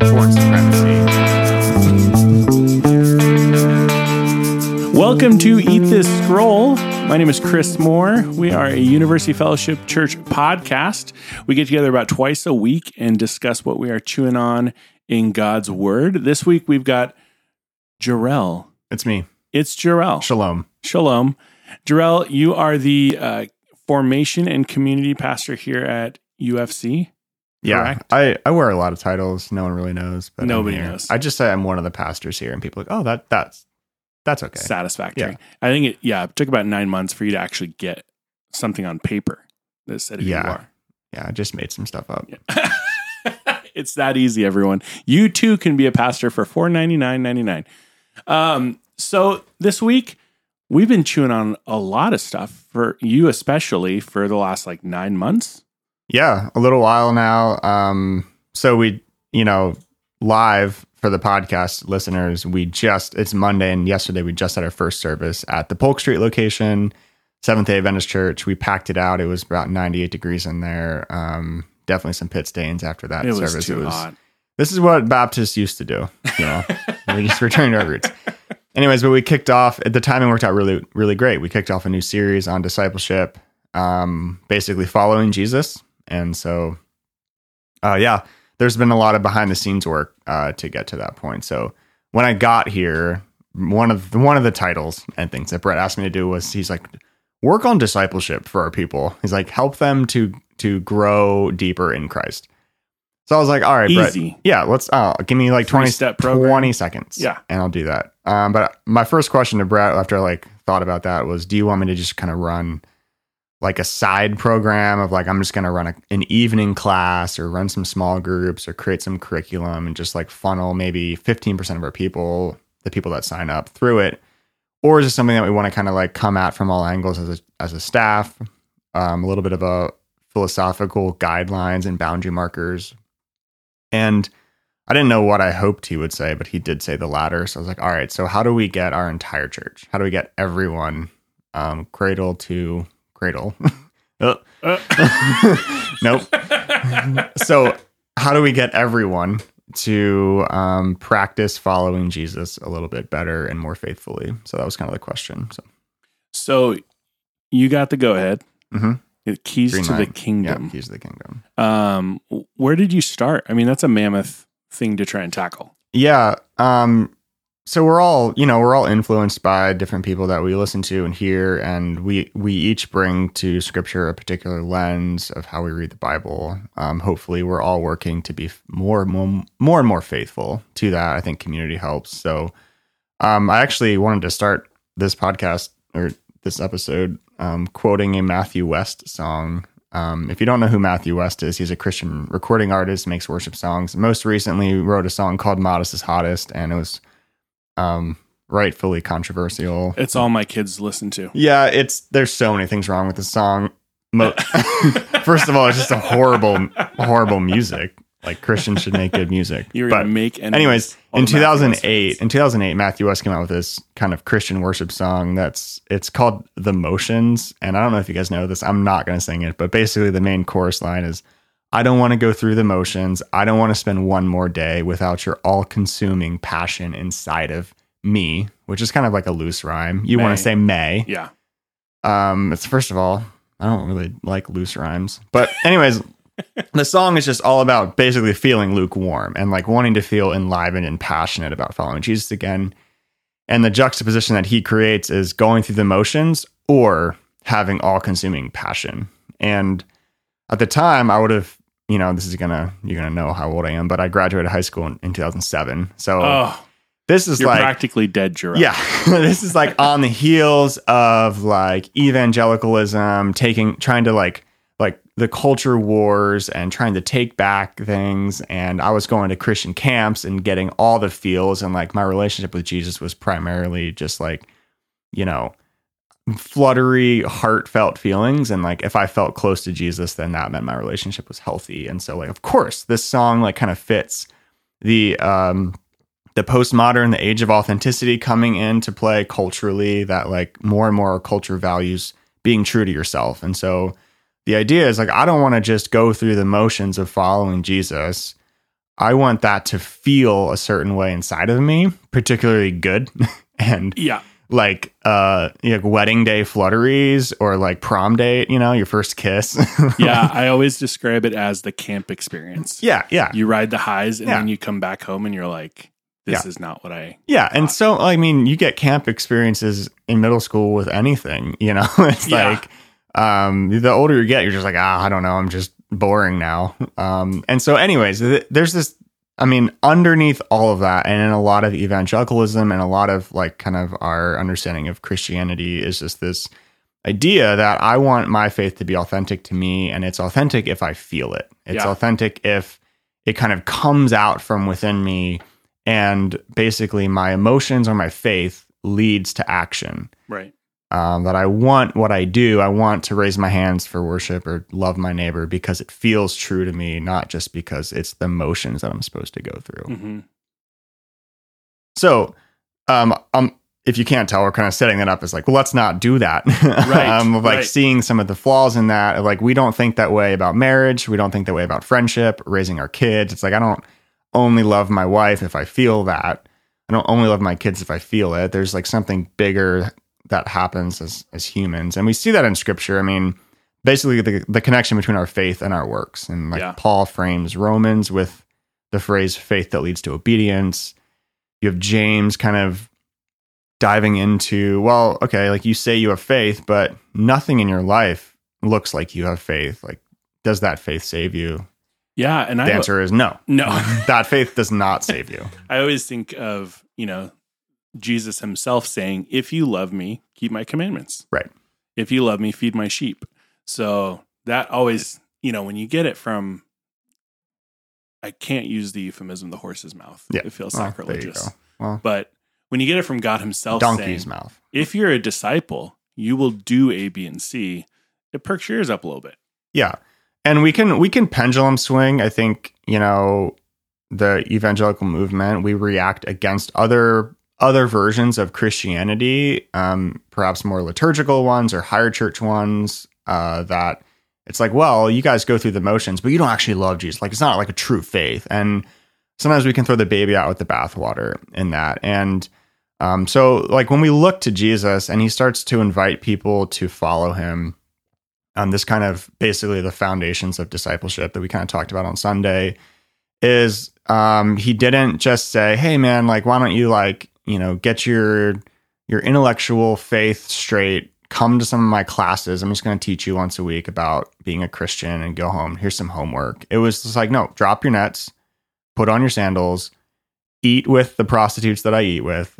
Foreign supremacy. Welcome to Eat This Scroll. My name is Chris Moore. We are a University Fellowship Church podcast. We get together about twice a week and discuss what we are chewing on in God's Word. This week we've got Jarrell. It's me. It's Jarrell. Shalom. Shalom. Jarrell, you are the uh, formation and community pastor here at UFC. Yeah, Correct. I, I wear a lot of titles. No one really knows, but Nobody knows. I just say I'm one of the pastors here, and people are like, oh, that that's that's okay. Satisfactory. Yeah. I think it, yeah, it took about nine months for you to actually get something on paper that said who Yeah. you are. Yeah, I just made some stuff up. it's that easy, everyone. You too can be a pastor for four ninety nine ninety nine. Um, so this week we've been chewing on a lot of stuff for you, especially for the last like nine months. Yeah, a little while now. Um, so we, you know, live for the podcast listeners, we just it's Monday, and yesterday we just had our first service at the Polk Street location, Seventh Day Adventist Church. We packed it out. It was about 98 degrees in there. Um, definitely some pit stains after that It was service. too it was hot. this is what Baptists used to do. You know, we're just returning to our roots. Anyways, but we kicked off. At the timing worked out really, really great. We kicked off a new series on discipleship, um, basically following Jesus. And so, uh, yeah, there's been a lot of behind the scenes work uh, to get to that point. So when I got here, one of the, one of the titles and things that Brett asked me to do was he's like, work on discipleship for our people. He's like, help them to to grow deeper in Christ. So I was like, all right, Brett, Easy. yeah, let's uh, give me like 20, Three-step program. 20 seconds. Yeah. And I'll do that. Um, but my first question to Brett after I like thought about that was, do you want me to just kind of run like a side program of like, I'm just going to run a, an evening class or run some small groups or create some curriculum and just like funnel maybe 15% of our people, the people that sign up through it? Or is it something that we want to kind of like come at from all angles as a, as a staff? Um, a little bit of a philosophical guidelines and boundary markers and I didn't know what I hoped he would say, but he did say the latter. So I was like, all right, so how do we get our entire church? How do we get everyone um, cradle to cradle? Uh, nope. so how do we get everyone to um, practice following Jesus a little bit better and more faithfully? So that was kind of the question. So so you got the go ahead. Mhm. Keys Green to the light. yeah, kingdom. keys to the kingdom. Um, where did you start? I mean, that's a mammoth thing to try and tackle. Yeah. Um, so we're all, you know, we're all influenced by different people that we listen to and hear, and we we each bring to Scripture a particular lens of how we read the Bible. Um, hopefully, we're all working to be more more more and more faithful to that. I think community helps. So, um, I actually wanted to start this podcast or this episode um, quoting a Matthew West song. Um, if you don't know who Matthew West is, he's a Christian recording artist, makes worship songs. Most recently, wrote a song called "Modest is Hottest," and it was um, rightfully controversial. It's all my kids listen to. Yeah, it's there's so many things wrong with the song. Mo- First of all, it's just a horrible, horrible music. Like Christians should make good music. You're but gonna make anyways, in the Matthew West 2008, in 2008, Matthew West came out with this kind of Christian worship song. That's it's called "The Motions," and I don't know if you guys know this. I'm not going to sing it, but basically the main chorus line is, "I don't want to go through the motions. I don't want to spend one more day without your all-consuming passion inside of me," which is kind of like a loose rhyme. You want to say "may." Yeah. Um, it's first of all, I don't really like loose rhymes, but anyways, the song is just all about basically feeling lukewarm and like wanting to feel enlivened and passionate about following Jesus again. And the juxtaposition that he creates is going through the motions or having all consuming passion. And at the time, I would have, you know, this is gonna, you're gonna know how old I am, but I graduated high school in, in 2007. So Oh, this is like, practically dead, yeah, this is like on the heels of like evangelicalism, taking trying to like like the culture wars and trying to take back things. And I was going to Christian camps and getting all the feels, and like my relationship with Jesus was primarily just like, you know, fluttery, heartfelt feelings. And like if I felt close to Jesus, then that meant my relationship was healthy. And so like of course this song like kind of fits the um the postmodern, the age of authenticity coming into play culturally, that like more and more culture values being true to yourself. And so the idea is like, I don't want to just go through the motions of following Jesus. I want that to feel a certain way inside of me, particularly good and Yeah. Like uh like wedding day flutteries or like prom date, you know, your first kiss. Yeah. I always describe it as the camp experience. yeah, yeah. You ride the highs and Yeah. then you come back home and you're like, this Yeah. is not what I. Yeah, and so I mean, you get camp experiences in middle school with anything, you know. it's Yeah. like um the older you get, you're just like, ah, I don't know, I'm just boring now. Um and so anyways, th- there's this I mean, underneath all of that and in a lot of evangelicalism and a lot of like kind of our understanding of Christianity is just this idea that I want my faith to be authentic to me and it's authentic if I feel it. It's Yeah. authentic if it kind of comes out from within me and basically my emotions or my faith leads to action Right. Um, that i want what i do. I want to raise my hands for worship or love my neighbor because it feels true to me not just because it's the motions that i'm supposed to go through. Hmm so um, um if you can't tell we're kind of setting that up as like well let's not do that. Right, um, of like right. seeing some of the flaws in that like we don't think that way about marriage. We don't think that way about friendship raising our kids. It's like i don't only love my wife if i feel that. I don't only love my kids if i feel it. There's like something bigger that happens as as humans. And we see that in scripture. I mean basically the, the connection between our faith and our works. And like Yeah. paul frames romans with the phrase faith that leads to obedience. You have james kind of diving into well okay like you say you have faith but nothing in your life looks like you have faith. Like does that faith save you? Yeah. And the I, answer is no. No, that faith does not save you. I always think of, you know, Jesus himself saying, if you love me, keep my commandments. Right. If you love me, feed my sheep. So that always, you know, when you get it from, I can't use the euphemism, the horse's mouth. Yeah. It feels Well, sacrilegious. well But when you get it from God himself donkey's saying, mouth if you're a disciple, you will do A, B, and C, it perks your ears up a little bit. yeah and we can we can pendulum swing i think you know the evangelical movement we react against other other versions of christianity um perhaps more liturgical ones or higher church ones uh that it's like well you guys go through the motions but you don't actually love jesus. Like it's not like a true faith. And sometimes we can throw the baby out with the bathwater in that. And um, so like when we look to jesus and he starts to invite people to follow him um, this kind of basically the foundations of discipleship that we kind of talked about on Sunday is um, he didn't just say, "Hey, man, like why don't you like you know get your your intellectual faith straight? Come to some of my classes. I'm just going to teach you once a week about being a Christian and go home. Here's some homework." It was just like, no, drop your nets, put on your sandals, eat with the prostitutes that I eat with,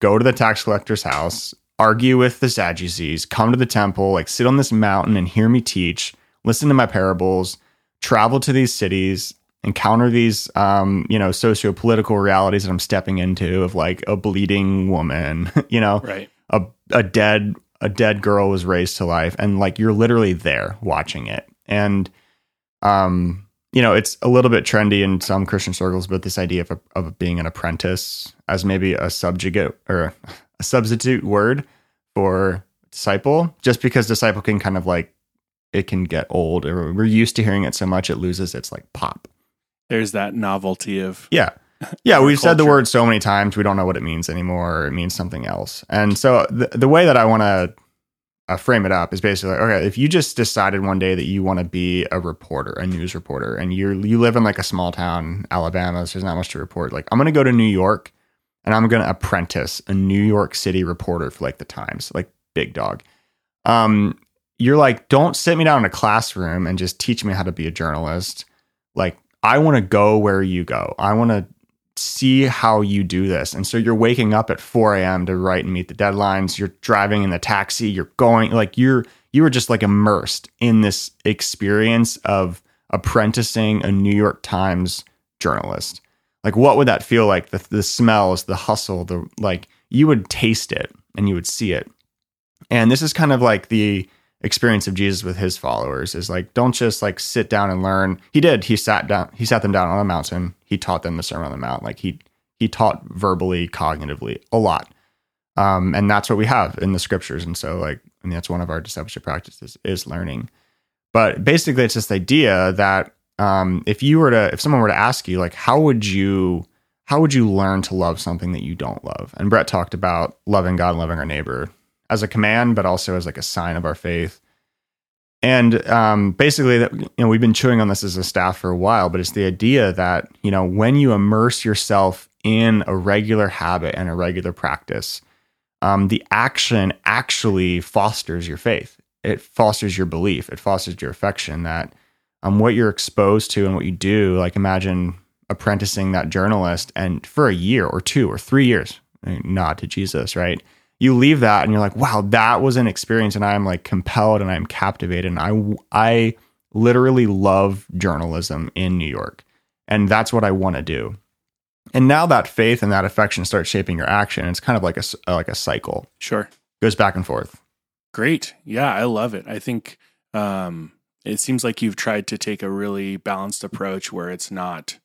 go to the tax collector's house, argue with the Sadducees, come to the temple, like sit on this mountain and hear me teach, listen to my parables, travel to these cities, encounter these um, you know, socio-political realities that I'm stepping into of like a bleeding woman, you know, Right. a a dead a dead girl was raised to life and like you're literally there watching it. And um you know, it's a little bit trendy in some Christian circles, but this idea of, of being an apprentice as maybe a subjugate or a substitute word for disciple, just because disciple can kind of like it can get old or we're used to hearing it so much it loses its like pop. There's that novelty of, Yeah. Yeah, we've said the word so many times we don't know what it means anymore. Or it means something else. And so the, the way that I want to uh, frame it up is basically like, okay, if you just decided one day that you want to be a reporter, a news reporter, and you you live in like a small town, Alabama, so there's not much to report. Like, I'm going to go to New York and I'm going to apprentice a New York City reporter for like the Times, like big dog. Um, you're like, don't sit me down in a classroom and just teach me how to be a journalist. Like, I want to go where you go. I want to see how you do this. And so you're waking up at 4 a.m. to write and meet the deadlines. You're driving in the taxi. You're going like you're you were just like immersed in this experience of apprenticing a New York Times journalist. Like what would that feel like? The the smells, the hustle, the like you would taste it and you would see it. And this is kind of like the experience of Jesus with his followers is like don't just like sit down and learn. He did. He sat down he sat them down on a mountain. He taught them the Sermon on the Mount. Like he he taught verbally, cognitively a lot. Um, and that's what we have in the scriptures. And so like I mean that's one of our discipleship practices is learning. But basically it's this idea that um, if you were to, if someone were to ask you, like, how would you, how would you learn to love something that you don't love? And Brett talked about loving God and loving our neighbor as a command, but also as like a sign of our faith. And um, basically, that you know, we've been chewing on this as a staff for a while, but it's the idea that you know when you immerse yourself in a regular habit and a regular practice, um, the action actually fosters your faith. It fosters your belief. It fosters your affection. That um, what you're exposed to and what you do, like imagine apprenticing that journalist and for a year or two or three years, nod to Jesus, right? You leave that and you're like, wow, that was an experience, and I'm like compelled and I'm captivated, and I I literally love journalism in New York, and that's what I want to do. And now that faith and that affection starts shaping your action. It's kind of like a like a cycle. Sure, goes back and forth. Great, yeah, I love it. I think um, it seems like you've tried to take a really balanced approach where it's not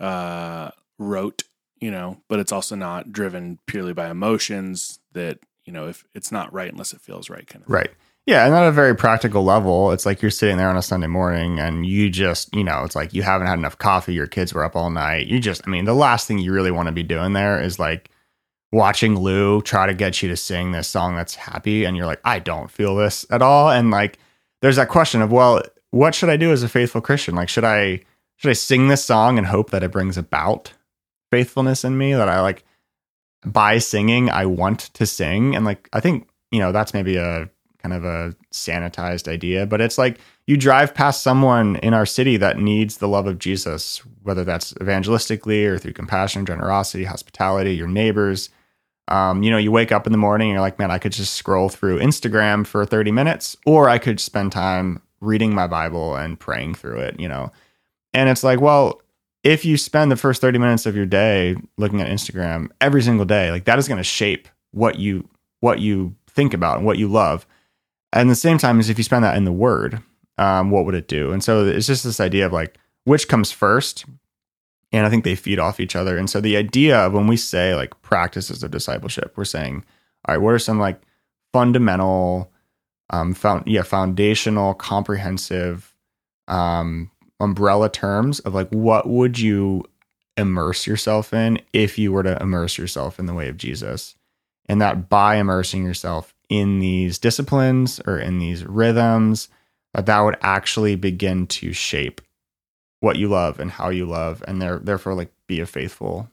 uh, rote you know, but it's also not driven purely by emotions that, you know, if it's not right unless it feels right kind of. Right. Yeah, and at a very practical level, it's like you're sitting there on a Sunday morning and you just, you know, it's like you haven't had enough coffee, your kids were up all night. You just, I mean, the last thing you really want to be doing there is like watching Lou try to get you to sing this song that's happy and you're like, I don't feel this at all. And like there's that question of, well, what should I do as a faithful Christian? Like should I should I sing this song and hope that it brings about faithfulness in me that I like by singing I want to sing. And like I think you know that's maybe a kind of a sanitized idea but it's like you drive past someone in our city that needs the love of Jesus whether that's evangelistically or through compassion generosity hospitality your neighbors. Um, you know you wake up in the morning and you're like man I could just scroll through Instagram for 30 minutes or I could spend time reading my Bible and praying through it you know? And it's like well if you spend the first 30 minutes of your day looking at Instagram every single day, like that is going to shape what you what you think about and what you love. And the same time as if you spend that in the word, um, what would it do? And so it's just this idea of like which comes first. And I think they feed off each other. And so the idea of when we say like practices of discipleship, we're saying, all right, what are some like fundamental, um, found yeah, foundational, comprehensive, um, umbrella terms of like what would you immerse yourself in if you were to immerse yourself in the way of Jesus. And that by immersing yourself in these disciplines or in these rhythms, that that would actually begin to shape what you love and how you love, and there, therefore, like be a faithful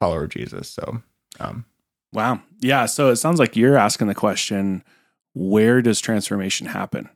follower of Jesus. So, um, wow, yeah. So it sounds like you're asking the question: Where does transformation happen?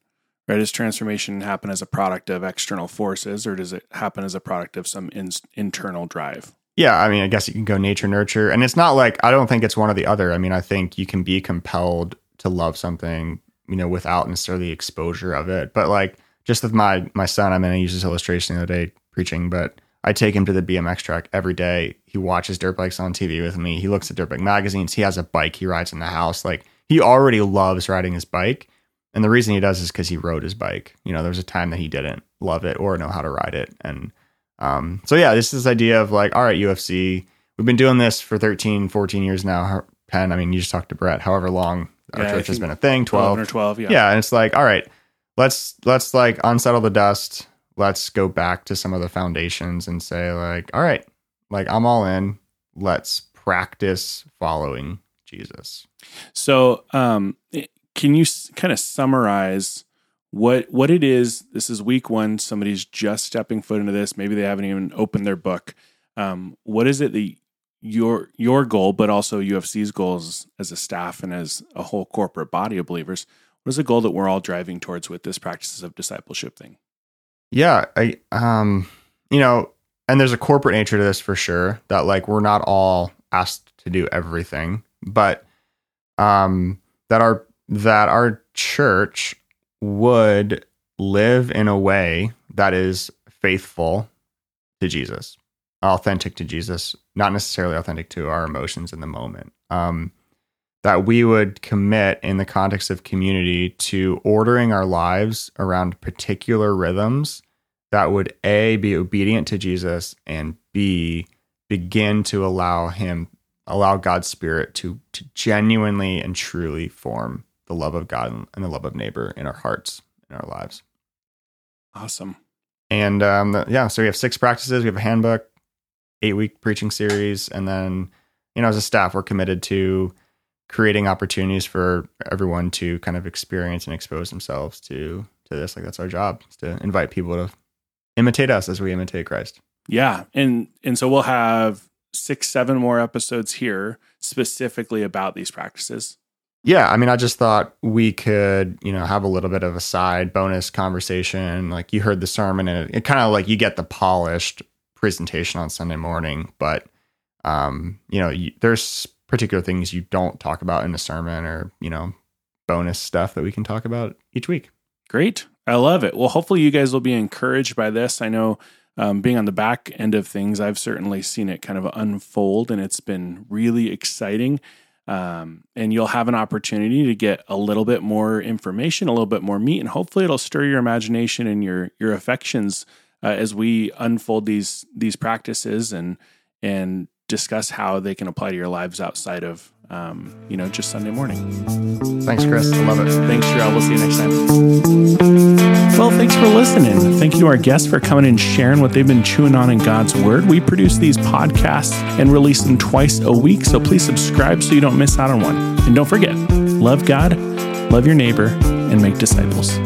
Right? Does transformation happen as a product of external forces, or does it happen as a product of some in- internal drive? Yeah, I mean, I guess you can go nature nurture, and it's not like I don't think it's one or the other. I mean, I think you can be compelled to love something, you know, without necessarily exposure of it. But like, just with my my son, I'm going to use this illustration the other day preaching, but I take him to the BMX track every day. He watches dirt bikes on TV with me. He looks at dirt bike magazines. He has a bike he rides in the house. Like he already loves riding his bike. And the reason he does is because he rode his bike. You know, there was a time that he didn't love it or know how to ride it. And um, so, yeah, this is this idea of like, all right, UFC, we've been doing this for 13, 14 years now. 10, I mean, you just talked to Brett, however long our yeah, church has been a thing, 12. or 12, yeah. Yeah. And it's like, all right, let's, let's like unsettle the dust. Let's go back to some of the foundations and say, like, all right, like I'm all in. Let's practice following Jesus. So, um, can you kind of summarize what what it is? This is week one. Somebody's just stepping foot into this. Maybe they haven't even opened their book. Um, what is it that your your goal, but also UFC's goals as a staff and as a whole corporate body of believers? What is the goal that we're all driving towards with this practices of discipleship thing? Yeah, I um, you know, and there's a corporate nature to this for sure. That like we're not all asked to do everything, but um, that our that our church would live in a way that is faithful to Jesus, authentic to Jesus, not necessarily authentic to our emotions in the moment. Um, that we would commit in the context of community to ordering our lives around particular rhythms that would A, be obedient to Jesus, and B, begin to allow Him, allow God's Spirit to, to genuinely and truly form the love of God and the love of neighbor in our hearts, in our lives. Awesome. And um, the- yeah, so we have six practices. We have a handbook, eight week preaching series, and then you know, as a staff, we're committed to creating opportunities for everyone to kind of experience and expose themselves to to this. Like that's our job, is to invite people to imitate us as we imitate Christ. Yeah, and and so we'll have six, seven more episodes here specifically about these practices. Yeah, I mean, I just thought we could, you know, have a little bit of a side bonus conversation. Like you heard the sermon, and it, it kind of like you get the polished presentation on Sunday morning, but um, you know, you, there's particular things you don't talk about in the sermon, or you know, bonus stuff that we can talk about each week. Great. I love it. Well, hopefully, you guys will be encouraged by this. I know um, being on the back end of things, I've certainly seen it kind of unfold, and it's been really exciting. Um, and you'll have an opportunity to get a little bit more information, a little bit more meat, and hopefully, it'll stir your imagination and your your affections uh, as we unfold these these practices and and discuss how they can apply to your lives outside of um, you know just Sunday morning. Thanks, Chris. I love it. Thanks, Jarrell. We'll see you next time. Well, thanks for listening. Thank you to our guests for coming and sharing what they've been chewing on in God's Word. We produce these podcasts and release them twice a week, so please subscribe so you don't miss out on one. And don't forget, love God, love your neighbor, and make disciples.